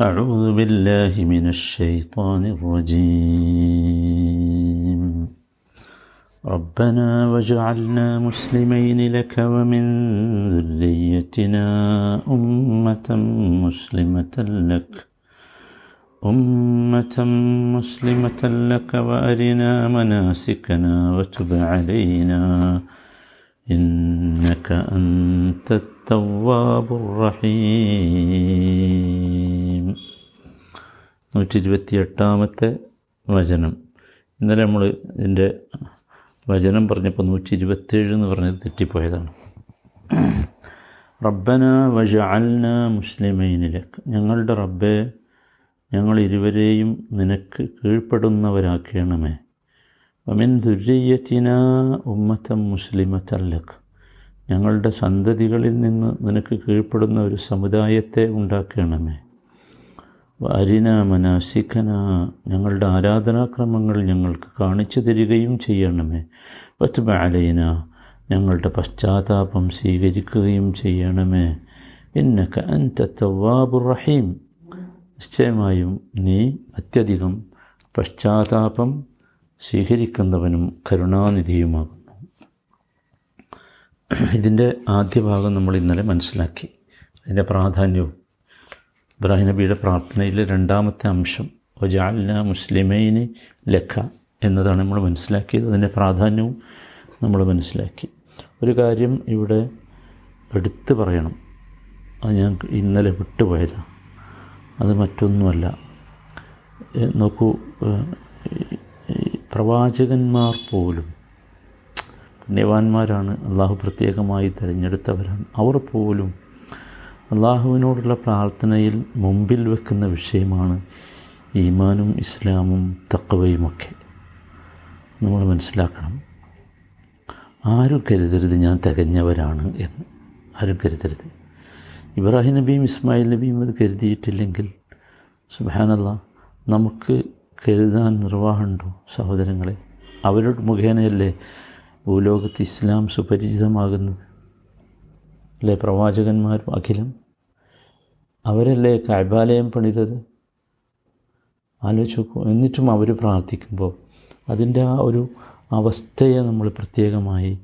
أعوذ بالله من الشيطان الرجيم. ربنا واجعلنا مسلمين لك ومن ذريتنا أمة مسلمة لك. أمة مسلمة لك وأرنا مناسكنا وتب علينا. إنك أنت التواب الرحيم. നൂറ്റി ഇരുപത്തി എട്ടാമത്തെ വചനം. ഇന്നലെ നമ്മൾ ഇതിന്റെ വചനം പറഞ്ഞപ്പോൾ നൂറ്റി ഇരുപത്തേഴ് എന്ന് പറഞ്ഞത് തെറ്റിപ്പോയതാണ്. റബ്ബന വജ അൽന മുസ്ലിമൈനിലക്ക് ഞങ്ങളുടെ റബ്ബെ ഞങ്ങൾ ഇരുവരെയും നിനക്ക് കീഴ്പ്പെടുന്നവരാക്കണമേ. വമിൻ ദുര്യത്തിന ഉമ്മത്തം മുസ്ലിമത്തല്ലക്ക് ഞങ്ങളുടെ സന്തതികളിൽ നിന്ന് നിനക്ക് കീഴ്പ്പെടുന്ന ഒരു സമുദായത്തെ ഉണ്ടാക്കണമേ. അരിന മനാസിക്കന ഞങ്ങളുടെ ആരാധനാക്രമങ്ങൾ ഞങ്ങൾക്ക് കാണിച്ചു തരികയും ചെയ്യണമേ. വത്തുബ അലൈന. ഞങ്ങളുടെ പശ്ചാത്താപം സ്വീകരിക്കുകയും ചെയ്യണമേ. ഇന്നക അൻത റഹീം. നിശ്ചയമായും നീ അത്യധികം പശ്ചാത്താപം സ്വീകരിക്കുന്നവനും കരുണാനിധിയുമാകുന്നു. ഇതിന്റെ ആദ്യ ഭാഗം നമ്മൾ ഇന്നലെ മനസ്സിലാക്കി. അതിന്റെ പ്രാധാന്യവും ഇബ്രാഹിം നബിയുടെ പ്രാർത്ഥനയിലെ രണ്ടാമത്തെ അംശം ഒജാലിന മുസ്ലിമൈന് ലഖ എന്നതാണ് നമ്മൾ മനസ്സിലാക്കിയത്. അതിന്റെ പ്രാധാന്യവും നമ്മൾ മനസ്സിലാക്കി. ഒരു കാര്യം ഇവിടെ എടുത്തു പറയണം. അത് ഞാൻ ഇന്നലെ വിട്ടുപോയതാണ് അത് മറ്റൊന്നുമല്ല. നോക്കൂ പ്രവാചകന്മാർ പോലും പുണ്യവാന്മാരാണ്. അള്ളാഹു പ്രത്യേകമായി തിരഞ്ഞെടുത്തവരാണ്. അവർ പോലും അള്ളാഹുവിനോടുള്ള പ്രാർത്ഥനയിൽ മുമ്പിൽ വെക്കുന്ന വിഷയമാണ് ഈമാനും ഇസ്ലാമും തക്കവയുമൊക്കെ നമ്മൾ മനസ്സിലാക്കണം. ആരും കരുതരുത് ഞാൻ തികഞ്ഞവരാണ് എന്ന്. ആരും കരുതരുത്. ഇബ്രാഹിം നബിയും ഇസ്മായിൽ നബിയും അത് കരുതിയിട്ടില്ലെങ്കിൽ സുബാനല്ല നമുക്ക് കരുതാൻ നിർവാഹമുണ്ടോ സഹോദരങ്ങളെ? അവരുടെ മുഖേനയല്ലേ ഭൂലോകത്ത് ഇസ്ലാം സുപരിചിതമാകുന്നത്? അല്ലേ? പ്രവാചകന്മാരും അഖിലം. അവരല്ലേ കൈബാലയം പണിതത്? ആലോചിച്ച് നോക്കൂ. എന്നിട്ടും അവർ പ്രാർത്ഥിക്കുമ്പോൾ അതിന്റെ ആ ഒരു അവസ്ഥയെ നമ്മൾ പ്രത്യേകമായി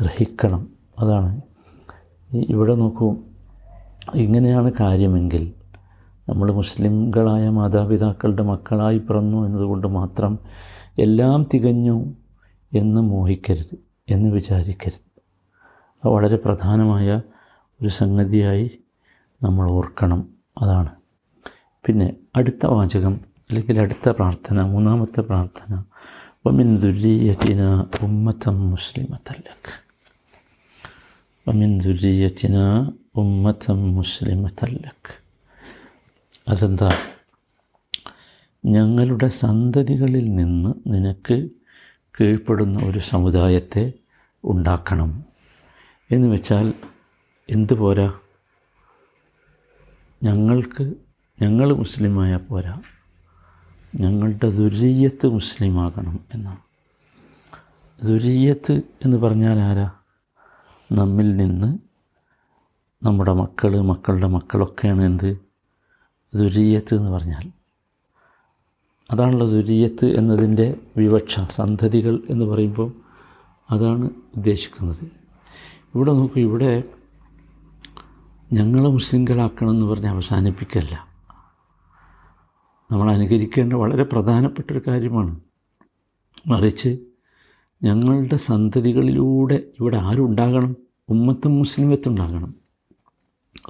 ഗ്രഹിക്കണം. അതാണ്. ഇവിടെ നോക്കൂ. ഇങ്ങനെയാണ് കാര്യമെങ്കിൽ നമ്മൾ മുസ്ലിംകളായ മാതാപിതാക്കളുടെ മക്കളായി പിറന്നു എന്നതുകൊണ്ട് മാത്രം എല്ലാം തികഞ്ഞു എന്ന് മോഹിക്കരുത് എന്ന് വിചാരിക്കരുത്. വളരെ പ്രധാനമായ ഒരു സംഗതിയായി നമ്മൾ ഓർക്കണം. അതാണ്. പിന്നെ അടുത്ത വാചകം അല്ലെങ്കിൽ അടുത്ത പ്രാർത്ഥന മൂന്നാമത്തെ പ്രാർത്ഥന. വമിൻ ദുരീയത്തിന ഉമ്മത്തം മുസ്ലിമത്തല്ലക്ക് വമിൻ ദുരീയത്തിന ഉമ്മത്തം മുസ്ലിമത്തല്ലക്ക് അതെന്താ? ഞങ്ങളുടെ സന്തതികളിൽ നിന്ന് നിനക്ക് കീഴ്പ്പെടുന്ന ഒരു സമുദായത്തെ ഉണ്ടാക്കണം. എന്ന് വെച്ചാൽ എന്ത് പോരാ ഞങ്ങൾക്ക് ഞങ്ങൾ മുസ്ലിമായ പോരാ. ഞങ്ങളുടെ ദുരീയത്ത് മുസ്ലിമാകണം എന്നാണ്. ദുരീയത്ത് എന്ന് പറഞ്ഞാൽ ആരാ? നമ്മിൽ നിന്ന് നമ്മുടെ മക്കൾ മക്കളുടെ മക്കളൊക്കെയാണ് എന്ത്? ദുരീയത്ത് എന്ന് പറഞ്ഞാൽ. അതാണല്ലോ ദുരീയത്ത് എന്നതിന്റെ വിവക്ഷ സന്തതികൾ എന്ന് പറയുമ്പോൾ അതാണ് ഉദ്ദേശിക്കുന്നത്. ഇവിടെ നോക്കൂ ഇവിടെ ഞങ്ങളെ മുസ്ലിംകളാക്കണമെന്ന് എന്ന് പറഞ്ഞ് അവസാനിപ്പിക്കല്ല. നമ്മൾ അനുകരിക്കേണ്ട വളരെ പ്രധാനപ്പെട്ടൊരു കാര്യമാണ്. മറിച്ച് ഞങ്ങളുടെ സന്തതികളിലൂടെ ഇവിടെ ആരുണ്ടാകണം? ഉമ്മത്തും മുസ്ലിമത്തുണ്ടാകണം.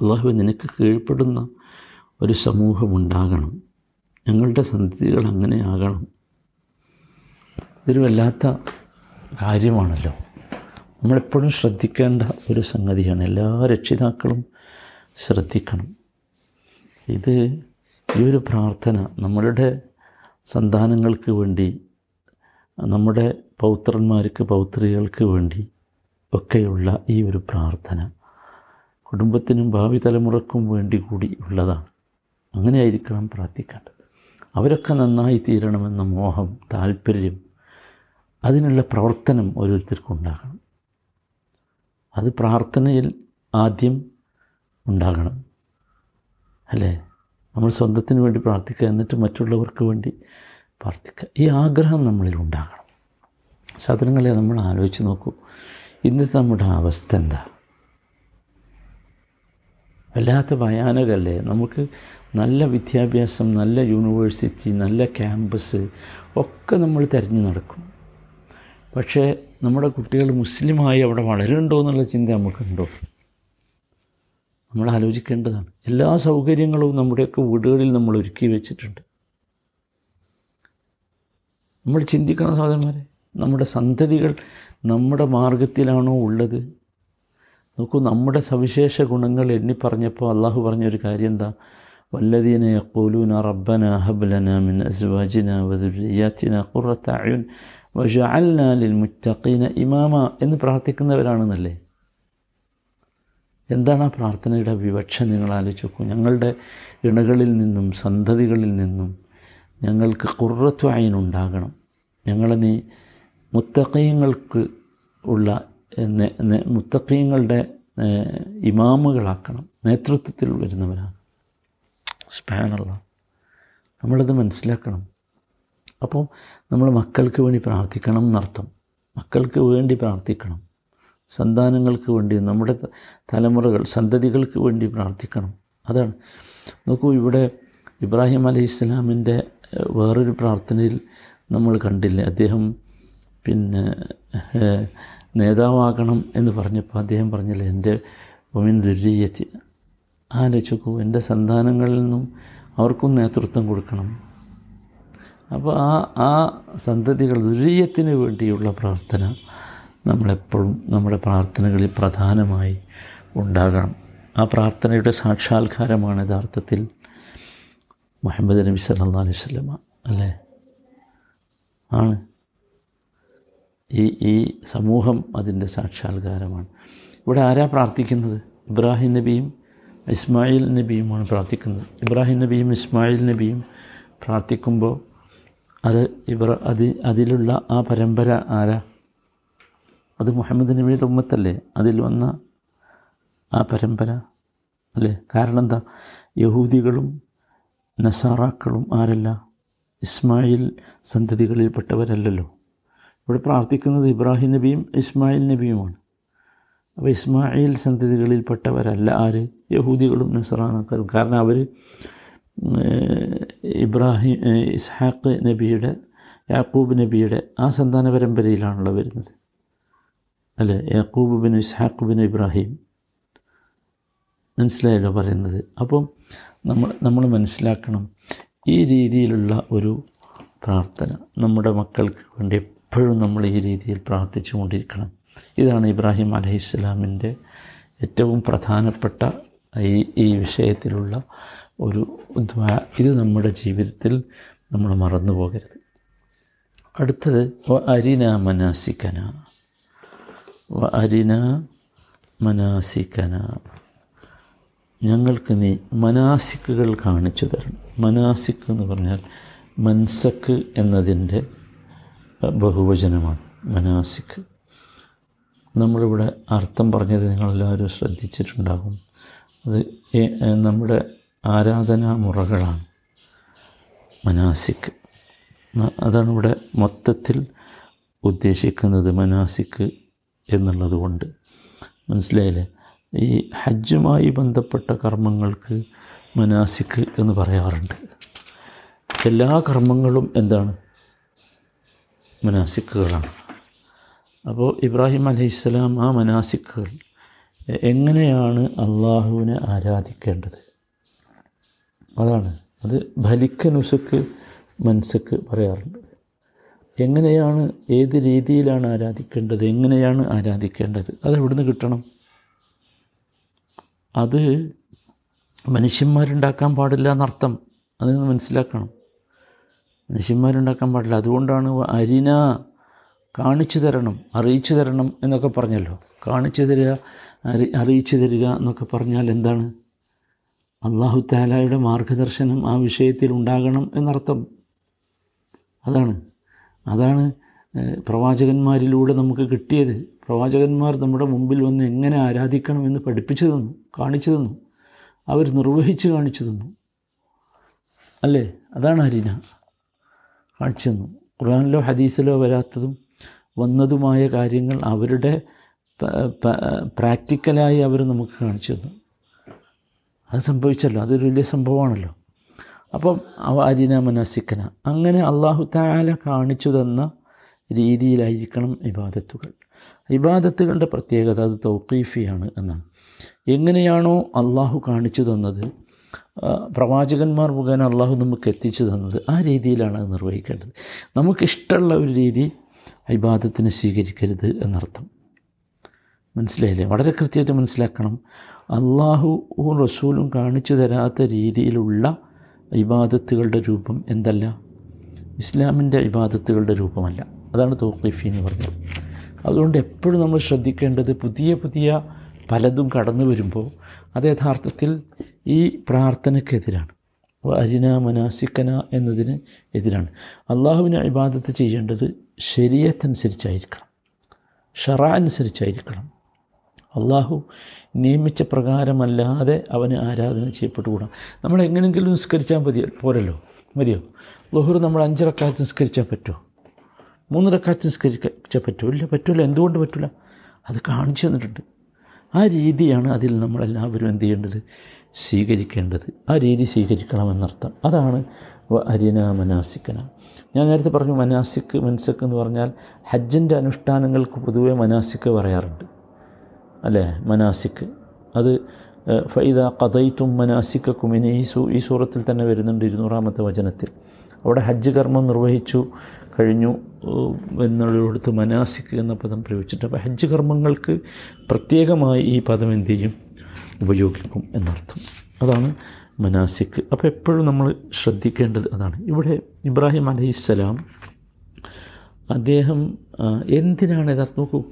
അള്ളാഹു നിനക്ക് കീഴ്പ്പെടുന്ന ഒരു സമൂഹമുണ്ടാകണം. ഞങ്ങളുടെ സന്തതികൾ അങ്ങനെ ആകണം. ഇതൊരു വല്ലാത്ത കാര്യമാണല്ലോ. നമ്മളെപ്പോഴും ശ്രദ്ധിക്കേണ്ട ഒരു സംഗതിയാണ്. എല്ലാ രക്ഷിതാക്കളും ശ്രദ്ധിക്കണം. ഇത് ഈ ഒരു പ്രാർത്ഥന നമ്മളുടെ സന്താനങ്ങൾക്ക് വേണ്ടി നമ്മുടെ പൗത്രന്മാർക്ക് പൗത്രികൾക്ക് വേണ്ടി ഒക്കെയുള്ള ഈ ഒരു പ്രാർത്ഥന കുടുംബത്തിനും ഭാവി തലമുറക്കും വേണ്ടി കൂടി ഉള്ളതാണ്. അങ്ങനെ ആയിരിക്കണം പ്രാർത്ഥിക്കേണ്ടത്. അവരൊക്കെ നന്നായി തീരണമെന്ന മോഹം താല്പര്യം അതിനുള്ള പ്രവർത്തനം ഓരോരുത്തർക്കും ഉണ്ടാകണം. അത് പ്രാർത്ഥനയിൽ ആദ്യം ഉണ്ടാകണം. അല്ലേ? നമ്മൾ സ്വന്തത്തിന് വേണ്ടി പ്രാർത്ഥിക്കുക എന്നിട്ട് മറ്റുള്ളവർക്ക് വേണ്ടി പ്രാർത്ഥിക്കുക. ഈ ആഗ്രഹം നമ്മളിൽ ഉണ്ടാകണം. സാധനങ്ങളെ നമ്മൾ ആലോചിച്ച് നോക്കൂ. ഇന്നത്തെ നമ്മുടെ അവസ്ഥ എന്താ? വല്ലാത്ത ഭയാനകല്ലേ? നമുക്ക് നല്ല വിദ്യാഭ്യാസം നല്ല യൂണിവേഴ്സിറ്റി നല്ല ക്യാമ്പസ് ഒക്കെ നമ്മൾ തിരഞ്ഞു നടക്കും. പക്ഷേ നമ്മുടെ കുട്ടികൾ മുസ്ലിമായി അവിടെ വളരുന്നുണ്ടോ എന്നുള്ള ചിന്ത നമുക്കുണ്ടോ? നമ്മൾ ആലോചിക്കേണ്ടതാണ് എല്ലാ സൗകര്യങ്ങളും നമ്മുടെയൊക്കെ വീടുകളിൽ നമ്മൾ ഒരുക്കി വെച്ചിട്ടുണ്ട്. നമ്മൾ ചിന്തിക്കണം സഹോദരന്മാരെ നമ്മുടെ സന്തതികൾ നമ്മുടെ മാർഗത്തിലാണോ ഉള്ളത്? നോക്കൂ നമ്മുടെ സവിശേഷ ഗുണങ്ങൾ എണ്ണി പറഞ്ഞപ്പോൾ അള്ളാഹു പറഞ്ഞൊരു കാര്യം എന്താ? വല്ലദീന യഖൂലൂന റബ്ബന ഹബ്ലന മിൻ അസ്വാജിന വദുരിയാത്തിന ഖുറത്ത അയുൻ വജഅൽന ലിൽ മുത്തഖീന ഇമാമ എന്ന് പ്രാർത്ഥിക്കുന്നവരാണെന്നല്ലേ? എന്താണ് ആ പ്രാർത്ഥനയുടെ വിവക്ഷ നിങ്ങൾ ആലോചിച്ച് നോക്കൂ ഞങ്ങളുടെ ഇണകളിൽ നിന്നും സന്തതികളിൽ നിന്നും ഞങ്ങൾക്ക് കുറത്തു അയിനുണ്ടാകണം ഞങ്ങളെ നീ മുത്തക്കയങ്ങൾക്ക് ഉള്ള മുത്തക്കയങ്ങളുടെ ഇമാമുകളാക്കണം. നേതൃത്വത്തിൽ വരുന്നവരാണ് സ്പാനുള്ള നമ്മളത് മനസ്സിലാക്കണം. അപ്പോൾ നമ്മൾ മക്കൾക്ക് വേണ്ടി പ്രാർത്ഥിക്കണം എന്നർത്ഥം. മക്കൾക്ക് വേണ്ടി പ്രാർത്ഥിക്കണം. സന്താനങ്ങൾക്ക് വേണ്ടി നമ്മുടെ തലമുറകൾ സന്തതികൾക്ക് വേണ്ടി പ്രാർത്ഥിക്കണം. അതാണ്. നോക്കൂ ഇവിടെ ഇബ്രാഹിം അലൈഹി ഇസ്ലാമിന്റെ വേറൊരു പ്രാർത്ഥനയിൽ നമ്മൾ കണ്ടില്ലേ? അദ്ദേഹം പിന്നെ നേതാവാകണം എന്ന് പറഞ്ഞപ്പോൾ അദ്ദേഹം പറഞ്ഞില്ലേ എന്റെ ഒമിൻ ദുരീയത്തി ആലോചിക്കൂ എന്റെ സന്താനങ്ങളിൽ നിന്നും അവർക്കും നേതൃത്വം കൊടുക്കണം. അപ്പോൾ ആ ആ സന്തതികൾ ദുരീയത്തിന് വേണ്ടിയുള്ള പ്രാർത്ഥന നമ്മളെപ്പോഴും നമ്മുടെ പ്രാർത്ഥനകളിൽ പ്രധാനമായി ഉണ്ടാകണം. ആ പ്രാർത്ഥനയുടെ സാക്ഷാത്കാരമാണ് യഥാർത്ഥത്തിൽ മുഹമ്മദ് നബി സല്ലാ അലൈഹി സ്വലമ അല്ലേ? ആണ്. ഈ ഈ സമൂഹം അതിന്റെ സാക്ഷാത്കാരമാണ്. ഇവിടെ ആരാ പ്രാർത്ഥിക്കുന്നത്? ഇബ്രാഹിം നബിയും ഇസ്മായിൽ നബിയുമാണ് പ്രാർത്ഥിക്കുന്നത്. ഇബ്രാഹിം നബിയും ഇസ്മായിൽ നബിയും പ്രാർത്ഥിക്കുമ്പോൾ അത് ഇബ്ര അതി അതിലുള്ള ആ പരമ്പര ആരാ? അത് മുഹമ്മദ് നബിയുടെ ഉമ്മത്തല്ലേ? അതിൽ വന്ന ആ പരമ്പര അല്ലേ? കാരണം എന്താ യഹൂദികളും നസാറാക്കളും ആരല്ല? ഇസ്മായിൽ സന്തതികളിൽപ്പെട്ടവരല്ലല്ലോ. ഇവിടെ പ്രാർത്ഥിക്കുന്നത് ഇബ്രാഹിം നബിയും ഇസ്മായിൽ നബിയുമാണ്. അപ്പോൾ ഇസ്മായിൽ സന്തതികളിൽപ്പെട്ടവരല്ല ആര്? യഹൂദികളും നസറാനാക്കാരും കാരണം അവർ ഇബ്രാഹിം ഇസ്ഹാഖ് നബിയുടെ യാക്കൂബ് നബിയുടെ ആ സന്താന പരമ്പരയിലാണല്ലോ വരുന്നത്. അല്ലേ യാക്കൂബ് ബിൻ ഇസ്ഹാഖ് ബിൻ ഇബ്രാഹിം. മനസ്സിലായല്ലോ പറയുന്നത്. അപ്പം നമ്മൾ നമ്മൾ മനസ്സിലാക്കണം ഈ രീതിയിലുള്ള ഒരു പ്രാർത്ഥന നമ്മുടെ മക്കൾക്ക് വേണ്ടി എപ്പോഴും നമ്മൾ ഈ രീതിയിൽ പ്രാർത്ഥിച്ചു കൊണ്ടിരിക്കണം. ഇതാണ് ഇബ്രാഹിം അലഹി ഇസ്ലാമിന്റെ ഏറ്റവും പ്രധാനപ്പെട്ട ഈ ഈ വിഷയത്തിലുള്ള ഒരു ഇത് നമ്മുടെ ജീവിതത്തിൽ നമ്മൾ മറന്നു പോകരുത്. അടുത്തത് അരിന മനാസിക്കന അരിന മനാസിക്കന ഞങ്ങൾക്ക് നീ മനാസിക്കുകൾ കാണിച്ചു തരണം. മനാസിക്ക് എന്ന് പറഞ്ഞാൽ മൻസക്ക് എന്നതിന്റെ ബഹുവചനമാണ്. മനാസിക്ക് നമ്മളിവിടെ അർത്ഥം പറഞ്ഞത് നിങ്ങളെല്ലാവരും ശ്രദ്ധിച്ചിട്ടുണ്ടാകും. അത് നമ്മുടെ ആരാധനാ മുറകളാണ് മനാസിക്ക് അതാണ് ഇവിടെ മൊത്തത്തിൽ ഉദ്ദേശിക്കുന്നത് മനാസിക്ക് എന്നുള്ളത് കൊണ്ട് മനസ്സിലായില്ലേ? ഈ ഹജ്ജുമായി ബന്ധപ്പെട്ട കർമ്മങ്ങൾക്ക് മനാസിക്ക് എന്ന് പറയാറുണ്ട്. എല്ലാ കർമ്മങ്ങളും എന്താണ്? മനാസിക്കുകളാണ്. അപ്പോൾ ഇബ്രാഹിം അലൈഹിസ്സലാം ആ മനാസിക്കുകൾ എങ്ങനെയാണ് അള്ളാഹുവിനെ ആരാധിക്കേണ്ടത്? അതാണ്. അത് ഭലിക്ക നുസക്ക് മനസ്സക്ക് പറയാറുണ്ട്. എങ്ങനെയാണ് ഏത് രീതിയിലാണ് ആരാധിക്കേണ്ടത് എങ്ങനെയാണ് ആരാധിക്കേണ്ടത് അത് എവിടുന്ന് കിട്ടണം? അത് മനുഷ്യന്മാരുണ്ടാക്കാൻ പാടില്ല എന്നർത്ഥം. അത് മനസ്സിലാക്കണം. മനുഷ്യന്മാരുണ്ടാക്കാൻ പാടില്ല. അതുകൊണ്ടാണ് അരിന കാണിച്ചു തരണം അറിയിച്ചു തരണം എന്നൊക്കെ പറഞ്ഞല്ലോ. കാണിച്ചു തരിക അറി അറിയിച്ചു തരിക എന്നൊക്കെ പറഞ്ഞാൽ എന്താണ്? അള്ളാഹു താലായുടെ മാർഗദർശനം ആ വിഷയത്തിൽ ഉണ്ടാകണം എന്നർത്ഥം. അതാണ്. അതാണ് പ്രവാചകന്മാരിലൂടെ നമുക്ക് കിട്ടിയത്. പ്രവാചകന്മാർ നമ്മുടെ മുമ്പിൽ വന്ന് എങ്ങനെ ആരാധിക്കണമെന്ന് പഠിപ്പിച്ചു തന്നു കാണിച്ചു തന്നു. അവർ നിർവഹിച്ച് കാണിച്ചു തന്നു. അല്ലേ? അതാണ് അരിന കാണിച്ചു തന്നു. ഖുർആാനിലോ ഹദീസിലോ വരാത്തതും വന്നതുമായ കാര്യങ്ങൾ അവരുടെ പ്രാക്ടിക്കലായി അവർ നമുക്ക് കാണിച്ചു തന്നു. അത് സംഭവിച്ചല്ലോ. അതൊരു വലിയ സംഭവമാണല്ലോ. അപ്പം അവ അരിന മനസ്സിക്കന അങ്ങനെ അള്ളാഹു താല കാണിച്ചു തന്ന രീതിയിലായിരിക്കണം ഇബാദത്തുകൾ. ഇബാദത്തുകളുടെ പ്രത്യേകത അത് തൗക്കീഫിയാണ് എന്നാണ്. എങ്ങനെയാണോ അള്ളാഹു കാണിച്ചു തന്നത് പ്രവാചകന്മാർ മുഖേന അള്ളാഹു നമുക്ക് എത്തിച്ചു തന്നത് ആ രീതിയിലാണ് അത് നിർവഹിക്കേണ്ടത്. നമുക്കിഷ്ടമുള്ള ഒരു രീതി ഇബാദത്തിന് സ്വീകരിക്കരുത് എന്നർത്ഥം. മനസ്സിലായില്ലേ? വളരെ കൃത്യമായിട്ട് മനസ്സിലാക്കണം. അള്ളാഹു റസൂലും കാണിച്ചു തരാത്ത രീതിയിലുള്ള ഇബാദത്തുകളുടെ രൂപം എന്തല്ല? ഇസ്ലാമിന്റെ ഇബാദത്തുകളുടെ രൂപമല്ല. അതാണ് തോക്കീഫി എന്ന് പറഞ്ഞത്. അതുകൊണ്ട് എപ്പോഴും നമ്മൾ ശ്രദ്ധിക്കേണ്ടത് പുതിയ പുതിയ പലതും കടന്നു വരുമ്പോൾ അത് യഥാർത്ഥത്തിൽ ഈ പ്രാർത്ഥനയ്ക്കെതിരാണ് അരിന മനാസിക്കന എന്നതിന് എതിരാണ്. അള്ളാഹുവിനെ ഇബാദത്ത് ചെയ്യേണ്ടത് ശരീരത്തനുസരിച്ചായിരിക്കണം ഷറ അനുസരിച്ചായിരിക്കണം. അള്ളാഹു നിയമിച്ച പ്രകാരമല്ലാതെ അവന് ആരാധന ചെയ്യപ്പെട്ടുകൂടാ. നമ്മൾ എങ്ങനെങ്കിലും നിസ്കരിച്ചാൽ മതി പോരല്ലോ? മതിയോ? ലഹുർ നമ്മൾ അഞ്ചിറക്കാലത്ത് നിസ്കരിച്ചാൽ പറ്റുമോ മൂന്ന് റക്കാത്ത് നിസ്കരിച്ചാൽ പറ്റുമോ ഇല്ല പറ്റില്ല എന്തുകൊണ്ട് പറ്റില്ല അത് കാണിച്ചു തന്നിട്ടുണ്ട്. ആ രീതിയാണ് അതിൽ നമ്മളെല്ലാവരും എന്ത് ചെയ്യേണ്ടത്? സ്വീകരിക്കേണ്ടത്. ആ രീതി സ്വീകരിക്കണമെന്നർത്ഥം. അതാണ് അരിന മനാസിക്കന ഞാൻ നേരത്തെ പറഞ്ഞു മനാസിക്ക് മൻസക്ക് എന്ന് പറഞ്ഞാൽ ഹജ്ജിന്റെ അനുഷ്ഠാനങ്ങൾക്ക് പൊതുവെ മനാസിക്ക് പറയാറുണ്ട്. അല്ലേ? മനാസിക്ക് അത് ഫൈദ കഥയിത്തും മനാസിക്കും ഇനി ഈ സൂ ഈ സൂറത്തിൽ തന്നെ വരുന്നുണ്ട് ഇരുന്നൂറാമത്തെ വചനത്തിൽ. അവിടെ ഹജ്ജ് കർമ്മം നിർവഹിച്ചു കഴിഞ്ഞു എന്നുള്ളിടത്ത് മനാസിക്ക് എന്ന പദം പ്രയോഗിച്ചിട്ട് അപ്പോൾ ഹജ്ജ് കർമ്മങ്ങൾക്ക് പ്രത്യേകമായി ഈ പദം എന്ത് ചെയ്യും? ഉപയോഗിക്കും എന്നർത്ഥം. അതാണ് മനാസിക്ക് അപ്പോൾ എപ്പോഴും നമ്മൾ ശ്രദ്ധിക്കേണ്ടത് അതാണ്. ഇവിടെ ഇബ്രാഹിം അലൈഹിസ്സലാം അദ്ദേഹം എന്തിനാണ് യഥാർത്ഥം നോക്കൂ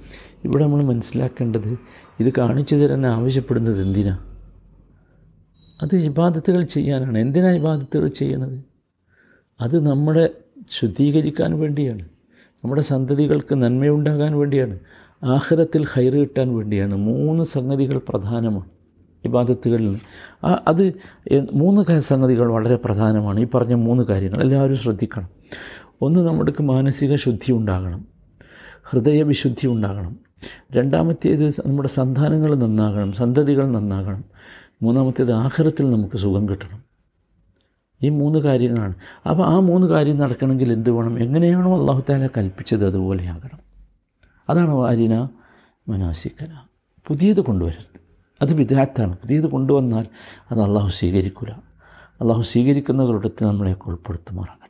ഇവിടെ നമ്മൾ മനസ്സിലാക്കേണ്ടത് ഇത് കാണിച്ചു തരാൻ ആവശ്യപ്പെടുന്നത് എന്തിനാ? അത് ഇബാദത്തുകൾ ചെയ്യാനാണ്. എന്തിനാണ് ഇബാദത്തുകൾ ചെയ്യണത്? അത് നമ്മുടെ ശുദ്ധീകരിക്കാൻ വേണ്ടിയാണ്. നമ്മുടെ സന്തതികൾക്ക് നന്മയുണ്ടാകാൻ വേണ്ടിയാണ്. ആഹ്റത്തിൽ ഹൈർ കിട്ടാൻ വേണ്ടിയാണ്. മൂന്ന് സംഗതികൾ പ്രധാനമാണ് ഇബാദത്തുകളിൽ അത് മൂന്ന് സംഗതികൾ വളരെ പ്രധാനമാണ്. ഈ പറഞ്ഞ മൂന്ന് കാര്യങ്ങൾ എല്ലാവരും ശ്രദ്ധിക്കണം. ഒന്ന് നമ്മുടെ മാനസിക ശുദ്ധി ഉണ്ടാകണം. ഹൃദയവിശുദ്ധി ഉണ്ടാകണം. രണ്ടാമത്തേത് നമ്മുടെ സന്താനങ്ങൾ നന്നാകണം സന്തതികൾ നന്നാകണം. മൂന്നാമത്തേത് ആഹാരത്തിൽ നമുക്ക് സുഖം കിട്ടണം. ഈ മൂന്ന് കാര്യങ്ങളാണ്. അപ്പോൾ ആ മൂന്ന് കാര്യം നടക്കണമെങ്കിൽ എന്ത് വേണം? എങ്ങനെയാണോ അള്ളാഹുത്താല കൽപ്പിച്ചത് അതുപോലെ ആകണം. അതാണ് വാരിന മനാസിക്കന. പുതിയത് കൊണ്ടുവരരുത്. അത് വിദാത്താണ് പുതിയത് കൊണ്ടുവന്നാൽ അത് അള്ളാഹു സ്വീകരിക്കില്ല അള്ളാഹു സ്വീകരിക്കുന്നവരുടെ നമ്മളെയൊക്കെ ഉൾപ്പെടുത്തുമാറാണ്